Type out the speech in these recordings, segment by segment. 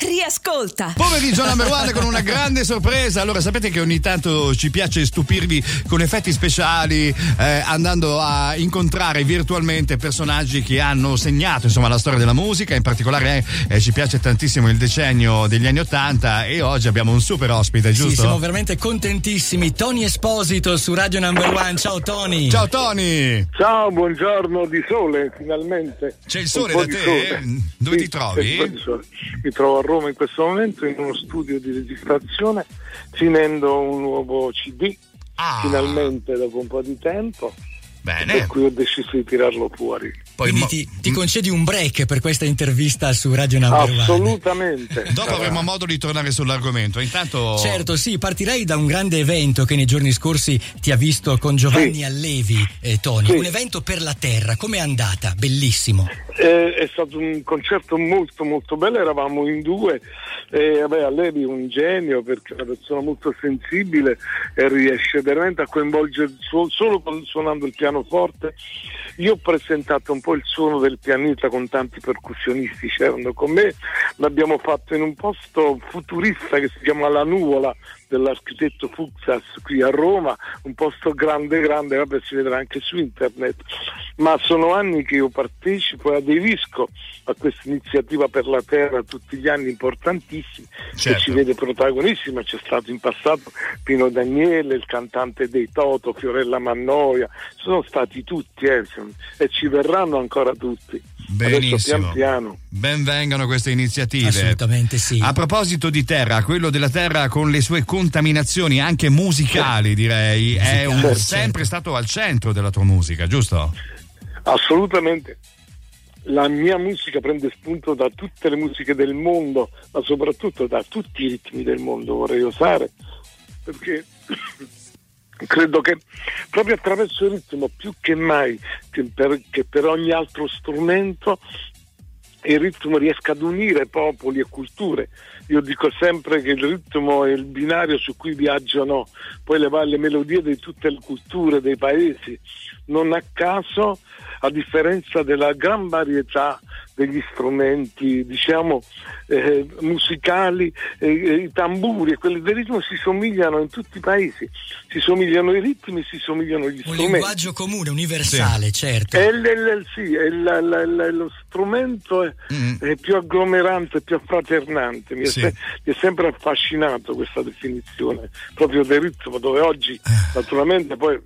Riascolta. Pomeriggio number one con una grande sorpresa. Allora, sapete che ogni tanto ci piace stupirvi con effetti speciali, eh, andando a incontrare virtualmente personaggi che hanno segnato insomma, la storia della musica. In particolare eh, ci piace tantissimo il decennio degli anni Ottanta e oggi abbiamo un super ospite, giusto? Sì, siamo veramente contentissimi. Tony Esposito su Radio Number One. Ciao Tony. Ciao Tony. Ciao, buongiorno di sole, finalmente. C'è il sole da te? sole. Dove Sì, ti trovi? Mi trovo a Roma in questo momento in uno studio di registrazione, finendo un nuovo CD, Ah, finalmente dopo un po' di tempo, per bene. cui ho deciso di tirarlo fuori. Poi Quindi mo- ti, ti concedi un break per questa intervista su Radio Number One. Assolutamente. Dopo avremo modo di tornare sull'argomento. Intanto. Certo, sì, partirei da un grande evento che nei giorni scorsi ti ha visto con Giovanni Sì. Allevi, eh, Tony. Sì. Un evento per la terra, com'è andata? Bellissimo. Eh, è stato un concerto molto molto bello, eravamo in due e vabbè, Allevi è un genio perché è una persona molto sensibile e riesce veramente a coinvolgere so- solo suonando il pianoforte. Io ho presentato un po' il suono del pianista con tanti percussionisti c'erano con me, l'abbiamo fatto in un posto futurista che si chiama La Nuvola dell'architetto Fuxas qui a Roma, un posto grande grande, vabbè si vedrà anche su internet, ma sono anni che io partecipo e aderisco a questa iniziativa per la terra tutti gli anni importantissimi Certo. che ci vede protagonissima, c'è stato in passato Pino Daniele, il cantante dei Toto, Fiorella Mannoia, sono stati tutti eh, e ci verranno ancora tutti. Adesso Benissimo. pian piano. Ben vengano queste iniziative. Assolutamente sì. A proposito di terra, quello della terra con le sue contaminazioni anche musicali, direi, è un- Musicali, sempre stato al centro della tua musica, giusto? Assolutamente. La mia musica prende spunto da tutte le musiche del mondo, ma soprattutto da tutti i ritmi del mondo, vorrei osare, perché credo che proprio attraverso il ritmo, più che mai che per, che per ogni altro strumento, il ritmo riesca ad unire popoli e culture. Io dico sempre che il ritmo è il binario su cui viaggiano poi le, le melodie di tutte le culture dei paesi. Non a caso, a differenza della gran varietà degli strumenti, diciamo, eh, musicali, eh, eh, i tamburi e quelli del ritmo si somigliano in tutti i paesi. Si somigliano i ritmi, si somigliano gli Un strumenti. linguaggio comune, universale, certo. È il- sì, è la- la- la- lo strumento è, Mm. è più agglomerante, più affraternante. Mi, Sì. è mi è sempre affascinato questa definizione proprio del ritmo, dove oggi Ah. naturalmente poi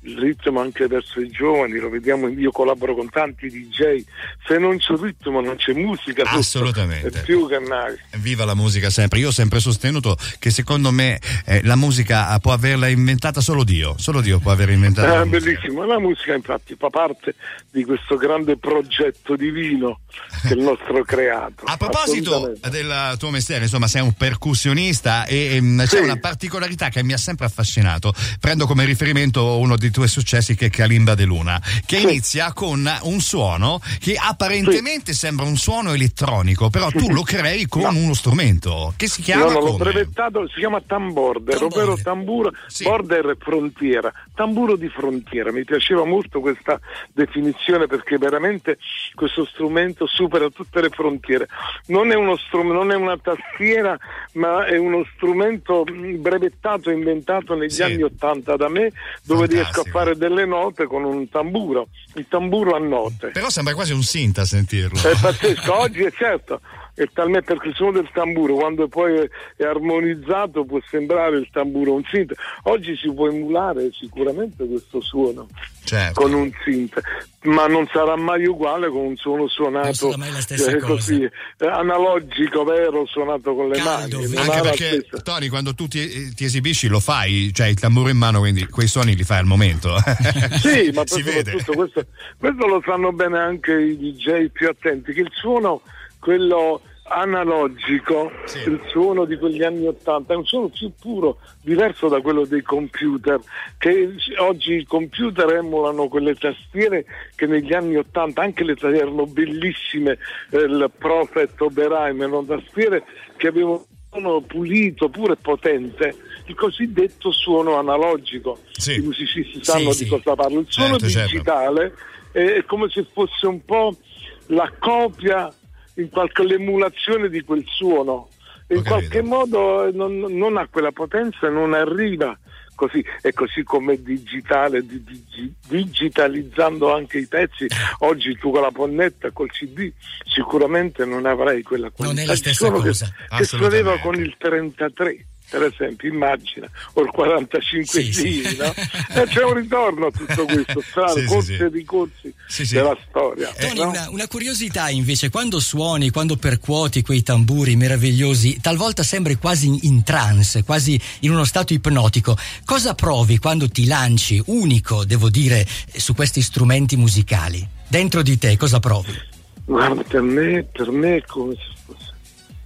il ritmo anche verso i giovani, lo vediamo, io collaboro con tanti DJ, se non c'è ritmo non c'è musica, Assolutamente. è più che mai. Viva la musica sempre. Io ho sempre sostenuto che secondo me eh, la musica può averla inventata solo Dio. Solo Dio può aver inventato. la Ah, musica. bellissimo, la musica infatti fa parte di questo grande progetto divino che il nostro creato. A proposito del tuo mestiere, insomma, sei un percussionista e ehm, c'è Sì. una particolarità che mi ha sempre affascinato. Prendo come riferimento uno dei tuoi successi che è Kalimba de Luna, che Sì. inizia con un suono che apparentemente sembra un suono elettronico, però tu lo crei con No. uno strumento che si chiama No, no, l'ho brevettato, si chiama tamborder, Tamborder. ovvero tamburo, Sì. border frontiera, tamburo di frontiera. Mi piaceva molto questa definizione perché veramente questo strumento supera tutte le frontiere. Non è, uno strum- non è una tastiera, ma è uno strumento mh, brevettato inventato negli Sì. anni Ottanta da me, dove riesco a Fantastico. fare delle note con un tamburo, il tamburo a note. Però sembra quasi un synth a sentirlo. È pazzesco, oggi è certo, è talmente perché il suono del tamburo quando poi è, è armonizzato può sembrare il tamburo un synth. Oggi si può emulare sicuramente questo suono Certo. con un synth, ma non sarà mai uguale con un suono suonato eh, così, eh, analogico, vero, suonato con le Caldo, mani. Anche perché, stessa- Tony, quando tu ti, ti esibisci lo fai, cioè il tamburo in mano, quindi quei suoni li fai al momento. Sì, ma si poi vede. soprattutto questo, questo lo sanno bene anche i DJ più attenti, che il suono, quello analogico, Sì. il suono di quegli anni Ottanta, è un suono più puro, diverso da quello dei computer, che oggi i computer emulano quelle tastiere che negli anni Ottanta, anche le tastiere erano bellissime, eh, il Prophet Oberheim, erano tastiere che avevano suono pulito, pure potente, il cosiddetto suono analogico. Sì. I musicisti sanno Sì, di cosa parlo. Il suono Certo, certo. digitale è come se fosse un po' la copia, in qualche l'emulazione di quel suono. Ho In qualche capito. modo eh, non, non ha quella potenza, non arriva così. E così come digitale, di- di- digitalizzando anche i pezzi, oggi tu con la ponnetta, col CD, sicuramente non avrai quella qualità. Non è la stessa suono che- cosa. Che, suonava con il 33. Per esempio, immagina, o il 45 Sì, sì. giri, no? E c'è un ritorno a tutto questo, strano, Sì, sì, corsi sì. e ricorsi Sì, sì. della storia. Tony, no? una, una curiosità invece, quando suoni, quando percuoti quei tamburi meravigliosi, talvolta sembri quasi in, in trance, quasi in uno stato ipnotico. Cosa provi quando ti lanci, unico, devo dire, su questi strumenti musicali? Dentro di te cosa provi? Guarda, per me, per me è come se fosse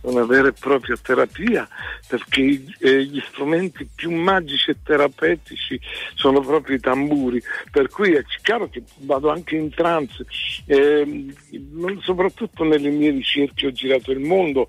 una vera e propria terapia, perché eh, gli strumenti più magici e terapeutici sono proprio i tamburi, per cui è chiaro che vado anche in trance, non- soprattutto nelle mie ricerche ho girato il mondo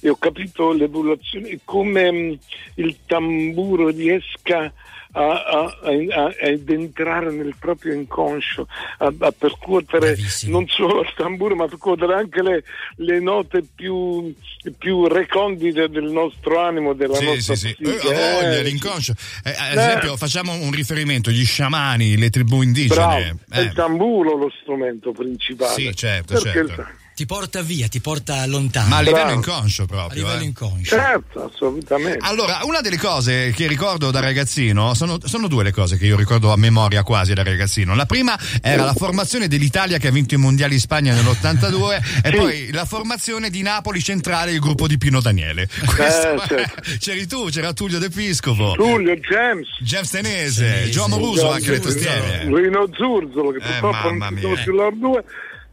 e ho capito l'evoluzione, come mm, il tamburo riesca a, a- a- ad entrare nel proprio inconscio, a, a percuotere Bravissimo. non solo il tamburo, ma percuotere anche le, le note più, più recondite del nostro animo, della Sì, nostra sì, sì. psiche. Eh, ha voglia, Eh, l'inconscio. Eh, ad Eh. esempio, facciamo un riferimento: gli sciamani, le tribù indigene. Bravo, è Eh, il tamburo lo strumento principale. Sì, certo, certo. il- Ti porta via, ti porta lontano. ma a livello Bravo. inconscio a proprio. livello eh. inconscio. Certo, assolutamente. Allora, una delle cose che ricordo da ragazzino, sono, sono due le cose che io ricordo a memoria quasi da ragazzino. La prima era la formazione dell'Italia che ha vinto i mondiali in Spagna nell'82 e Sì. poi la formazione di Napoli centrale, il gruppo di Pino Daniele. Questo- certo. C'eri tu, c'era Tullio De Piscopo, Tullio, James. James Tenese. Gio Amoruso anche le tastiere. Rino Zurzolo che Eh, purtroppo non sono più loro due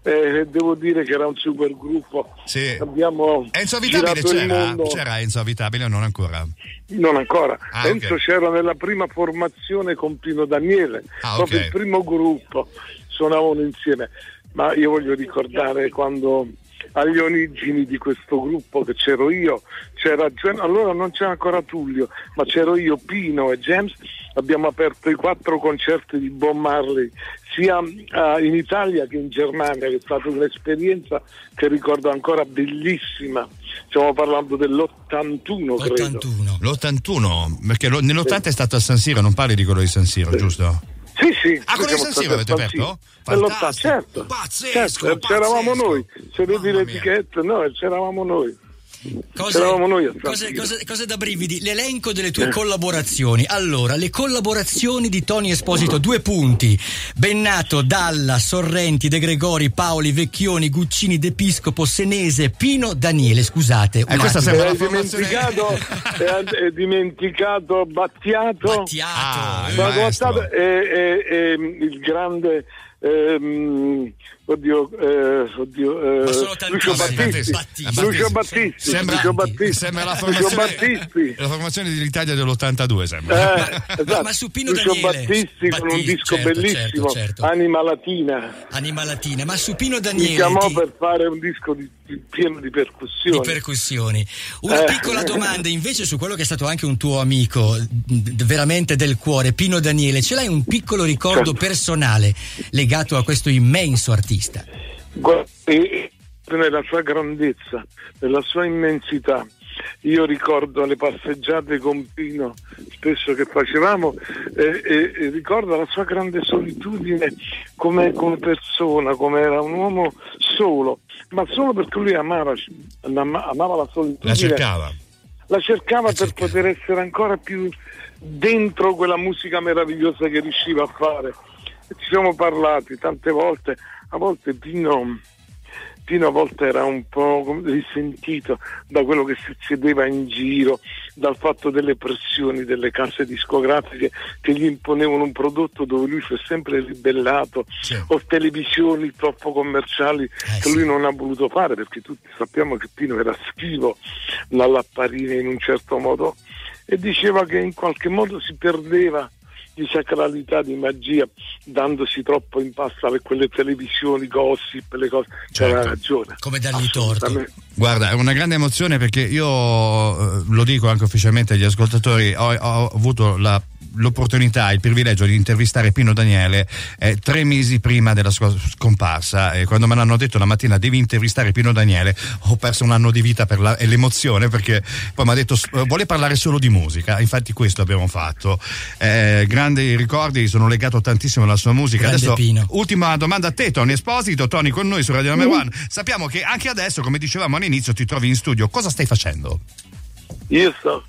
eh, devo dire che era un super gruppo Sì. abbiamo Enzo Avitabile il c'era? C'era Enzo Avitabile o non ancora? non ancora Ah, Enzo ok. c'era nella prima formazione con Pino Daniele Ah, proprio ok. il primo gruppo suonavano insieme ma io voglio ricordare quando agli origini di questo gruppo che c'ero io c'era Gen- allora non c'era ancora Tullio ma c'ero io Pino e James abbiamo aperto i quattro concerti di Bob Marley sia eh, in Italia che in Germania che è stata un'esperienza che ricordo ancora bellissima stiamo parlando dell'81 credo 81. L'81, perché lo- nell'80 è stato a San Siro, non parli di quello di San Siro, giusto? Sì, sì. Ah, quello di San Siro avete aperto? Nell'ottanta, Fantastico. certo. Pazzesco, certo, c'eravamo pazzesco. noi. Se vedi l'etichetta, no, c'eravamo noi. Cose, noi cose, cose- cose da brividi, l'elenco delle tue collaborazioni. Allora, le collaborazioni di Tony Esposito, due punti. Bennato, Dalla, Sorrenti, De Gregori, Paoli, Vecchioni, Guccini, De Piscopo, Senese, Pino, Daniele. Scusate. un Eh, questa sembra hai la dimenticato, hai- hai dimenticato Battiato, Battiato. Ah, eh. il Ma maestro. guardate, e, e- e, il grande ehm, oddio, eh, oddio eh, Lucio. Battisti, Battisti. Lucio Battisti, Sembra, Lucio Battisti, sembra la formazione, Battisti. la formazione dell'Italia dell'82 sembra. Eh, esatto. Ma su Pino Lucio Daniele. Battisti con un Battisti, disco certo, bellissimo, certo, certo. Anima Latina. Anima Latina, ma su Pino Mi Daniele. chiamò ti- per fare un disco di, di- pieno di percussioni. di percussioni. Una Eh. piccola domanda invece su quello che è stato anche un tuo amico, veramente del cuore, Pino Daniele. Ce l'hai un piccolo ricordo Certo. personale legato a questo immenso artista? Guardi, nella sua grandezza, nella sua immensità. Io ricordo le passeggiate con Pino spesso che facevamo e, e- e ricordo la sua grande solitudine come, come persona, come era un uomo solo, ma solo perché lui amava, amava la solitudine La cercava. la cercava La per poter essere ancora più dentro quella musica meravigliosa che riusciva a fare. Ci siamo parlati tante volte, a volte Pino, Pino a volte era un po' risentito da quello che succedeva in giro, dal fatto delle pressioni delle case discografiche che gli imponevano un prodotto dove lui si è sempre ribellato, Sì. o televisioni troppo commerciali che sì. lui non ha voluto fare perché tutti sappiamo che Pino era schivo dall'apparire in un certo modo e diceva che in qualche modo si perdeva di sacralità, di magia, dandosi troppo in pasta a quelle televisioni, gossip, le cose. Certo. C'era ragione. Come dargli torto. Guarda, è una grande emozione perché io eh, lo dico anche ufficialmente agli ascoltatori, ho, ho avuto la- l'opportunità, il privilegio di intervistare Pino Daniele eh, tre mesi prima della sua scomparsa e quando me l'hanno detto la mattina devi intervistare Pino Daniele ho perso un anno di vita per la- e l'emozione perché poi mi ha detto "S- vuole parlare solo di musica, infatti questo abbiamo fatto. Eh, grandi ricordi, sono legato tantissimo alla sua musica. Grande Adesso Pino. ultima domanda a te Tony Esposito, Tony con noi su Radio Number One. Sappiamo che anche adesso, come dicevamo all'inizio, ti trovi in studio. Cosa stai facendo? Io sto,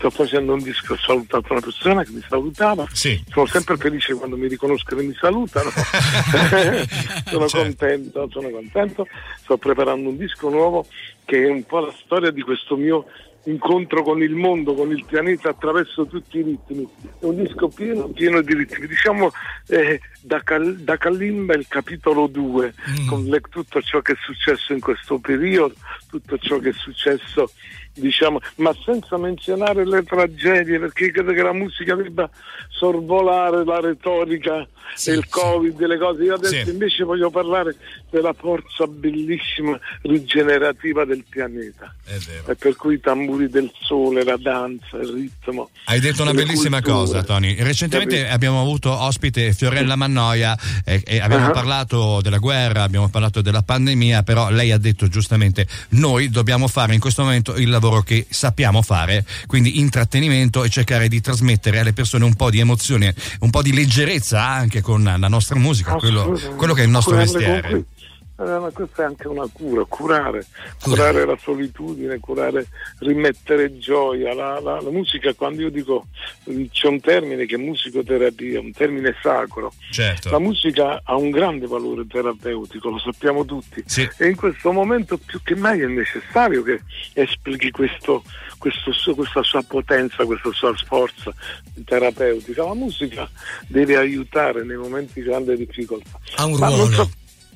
sto facendo un disco, ho salutato una persona che mi salutava. Sì. Sono sempre felice quando mi riconoscono e mi salutano. sono Certo. contento, sono contento. Sto preparando un disco nuovo che è un po' la storia di questo mio incontro con il mondo, con il pianeta attraverso tutti i ritmi. È un disco pieno, pieno di ritmi. Diciamo eh, da, Cal- da Kalimba il capitolo 2, con le- tutto ciò che è successo in questo periodo, tutto ciò che è successo diciamo, ma senza menzionare le tragedie, perché credo che la musica debba sorvolare la retorica Sì, e il sì. Covid e le cose. Io adesso Sì. invece voglio parlare della forza bellissima rigenerativa del pianeta. È vero. E per cui i tamburi del sole, la danza, il ritmo. Hai detto una bellissima culture. cosa, Tony. Recentemente Capito? abbiamo avuto ospite Fiorella Mannoia e, e abbiamo Ah. parlato della guerra, abbiamo parlato della pandemia, però lei ha detto giustamente noi dobbiamo fare in questo momento il lavoro che sappiamo fare, quindi intrattenimento e cercare di trasmettere alle persone un po' di emozione, un po' di leggerezza anche con la nostra musica, quello, quello che è il nostro mestiere. Eh, ma questa è anche una cura, curare, curare la solitudine, curare, rimettere gioia. La, la- la musica, quando io dico c'è un termine che è musicoterapia, un termine sacro. Certo. La musica ha un grande valore terapeutico, lo sappiamo tutti. Sì. E in questo momento più che mai è necessario che esplichi questo, questo questa sua potenza, questa sua forza terapeutica. La musica deve aiutare nei momenti di grande difficoltà. Ha un ruolo.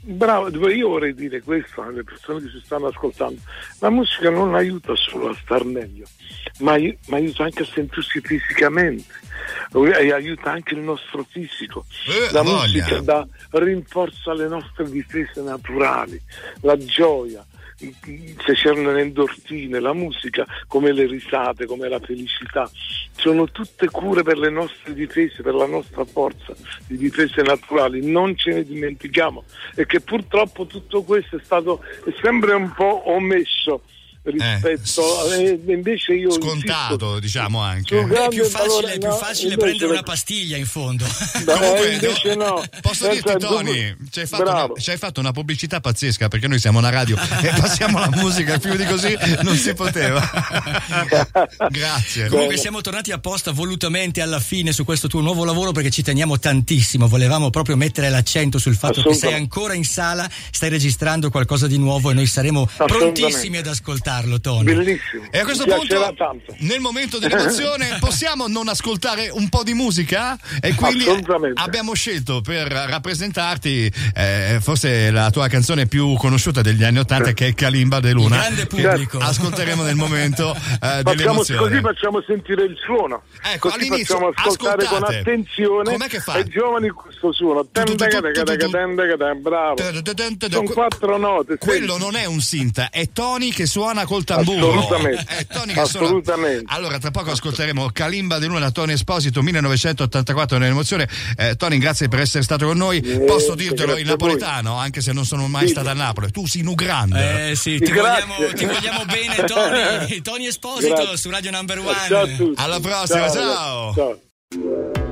Bravo, io vorrei dire questo alle persone che ci stanno ascoltando. La musica non aiuta solo a star meglio, ma, ma aiuta anche a sentirsi fisicamente e aiuta anche il nostro fisico. Eh, la musica dà, rinforza le nostre difese naturali, la gioia, se c'erano le endorfine, la musica, come le risate, come la felicità, sono tutte cure per le nostre difese, per la nostra forza di difese naturali, non ce ne dimentichiamo. E che purtroppo tutto questo è stato sempre un po' omesso rispetto Eh, e invece io Scontato, insisto, diciamo anche. È più facile, valore- è più no, facile invece- prendere una pastiglia in fondo. Beh, Comunque, invece no. Posso Senza dirti, Tony, ci hai, hai fatto una pubblicità pazzesca perché noi siamo una radio e passiamo la musica più di così non si poteva. Grazie. Comunque siamo tornati apposta volutamente alla fine su questo tuo nuovo lavoro perché ci teniamo tantissimo, volevamo proprio mettere l'accento sul fatto che sei ancora in sala, stai registrando qualcosa di nuovo e noi saremo prontissimi ad ascoltarlo, Tony. Bellissimo. E a questo punto, tanto. nel momento dell'emozione, possiamo non ascoltare un po' di musica? E quindi abbiamo scelto per rappresentarti eh, forse la tua canzone più conosciuta degli anni Ottanta, che è Kalimba de Il Luna. grande che pubblico. Ascolteremo nel momento eh, Facciamo, dell'emozione. così facciamo sentire il suono. Ecco, così all'inizio, facciamo ascoltare con ascoltate. attenzione Com'è che fa? ai giovani questo suono. Bravo. Sono quattro note. Quello non è un synth, è Tony che suona col tamburo. Assolutamente. Tony che suona- Assolutamente. Allora, tra poco ascolteremo Kalimba di Luna, Tony Esposito, 1984 nell'emozione. Eh, Tony, grazie per essere stato con noi. Niente, Posso dirtelo in napoletano, anche se non sono mai Sì. stato a Napoli. Tu sei un grande. Eh sì, ti Grazie. vogliamo, ti vogliamo bene Tony, Tony Esposito Grazie. su Radio Number One. Ciao a tutti. Alla prossima, ciao. ciao.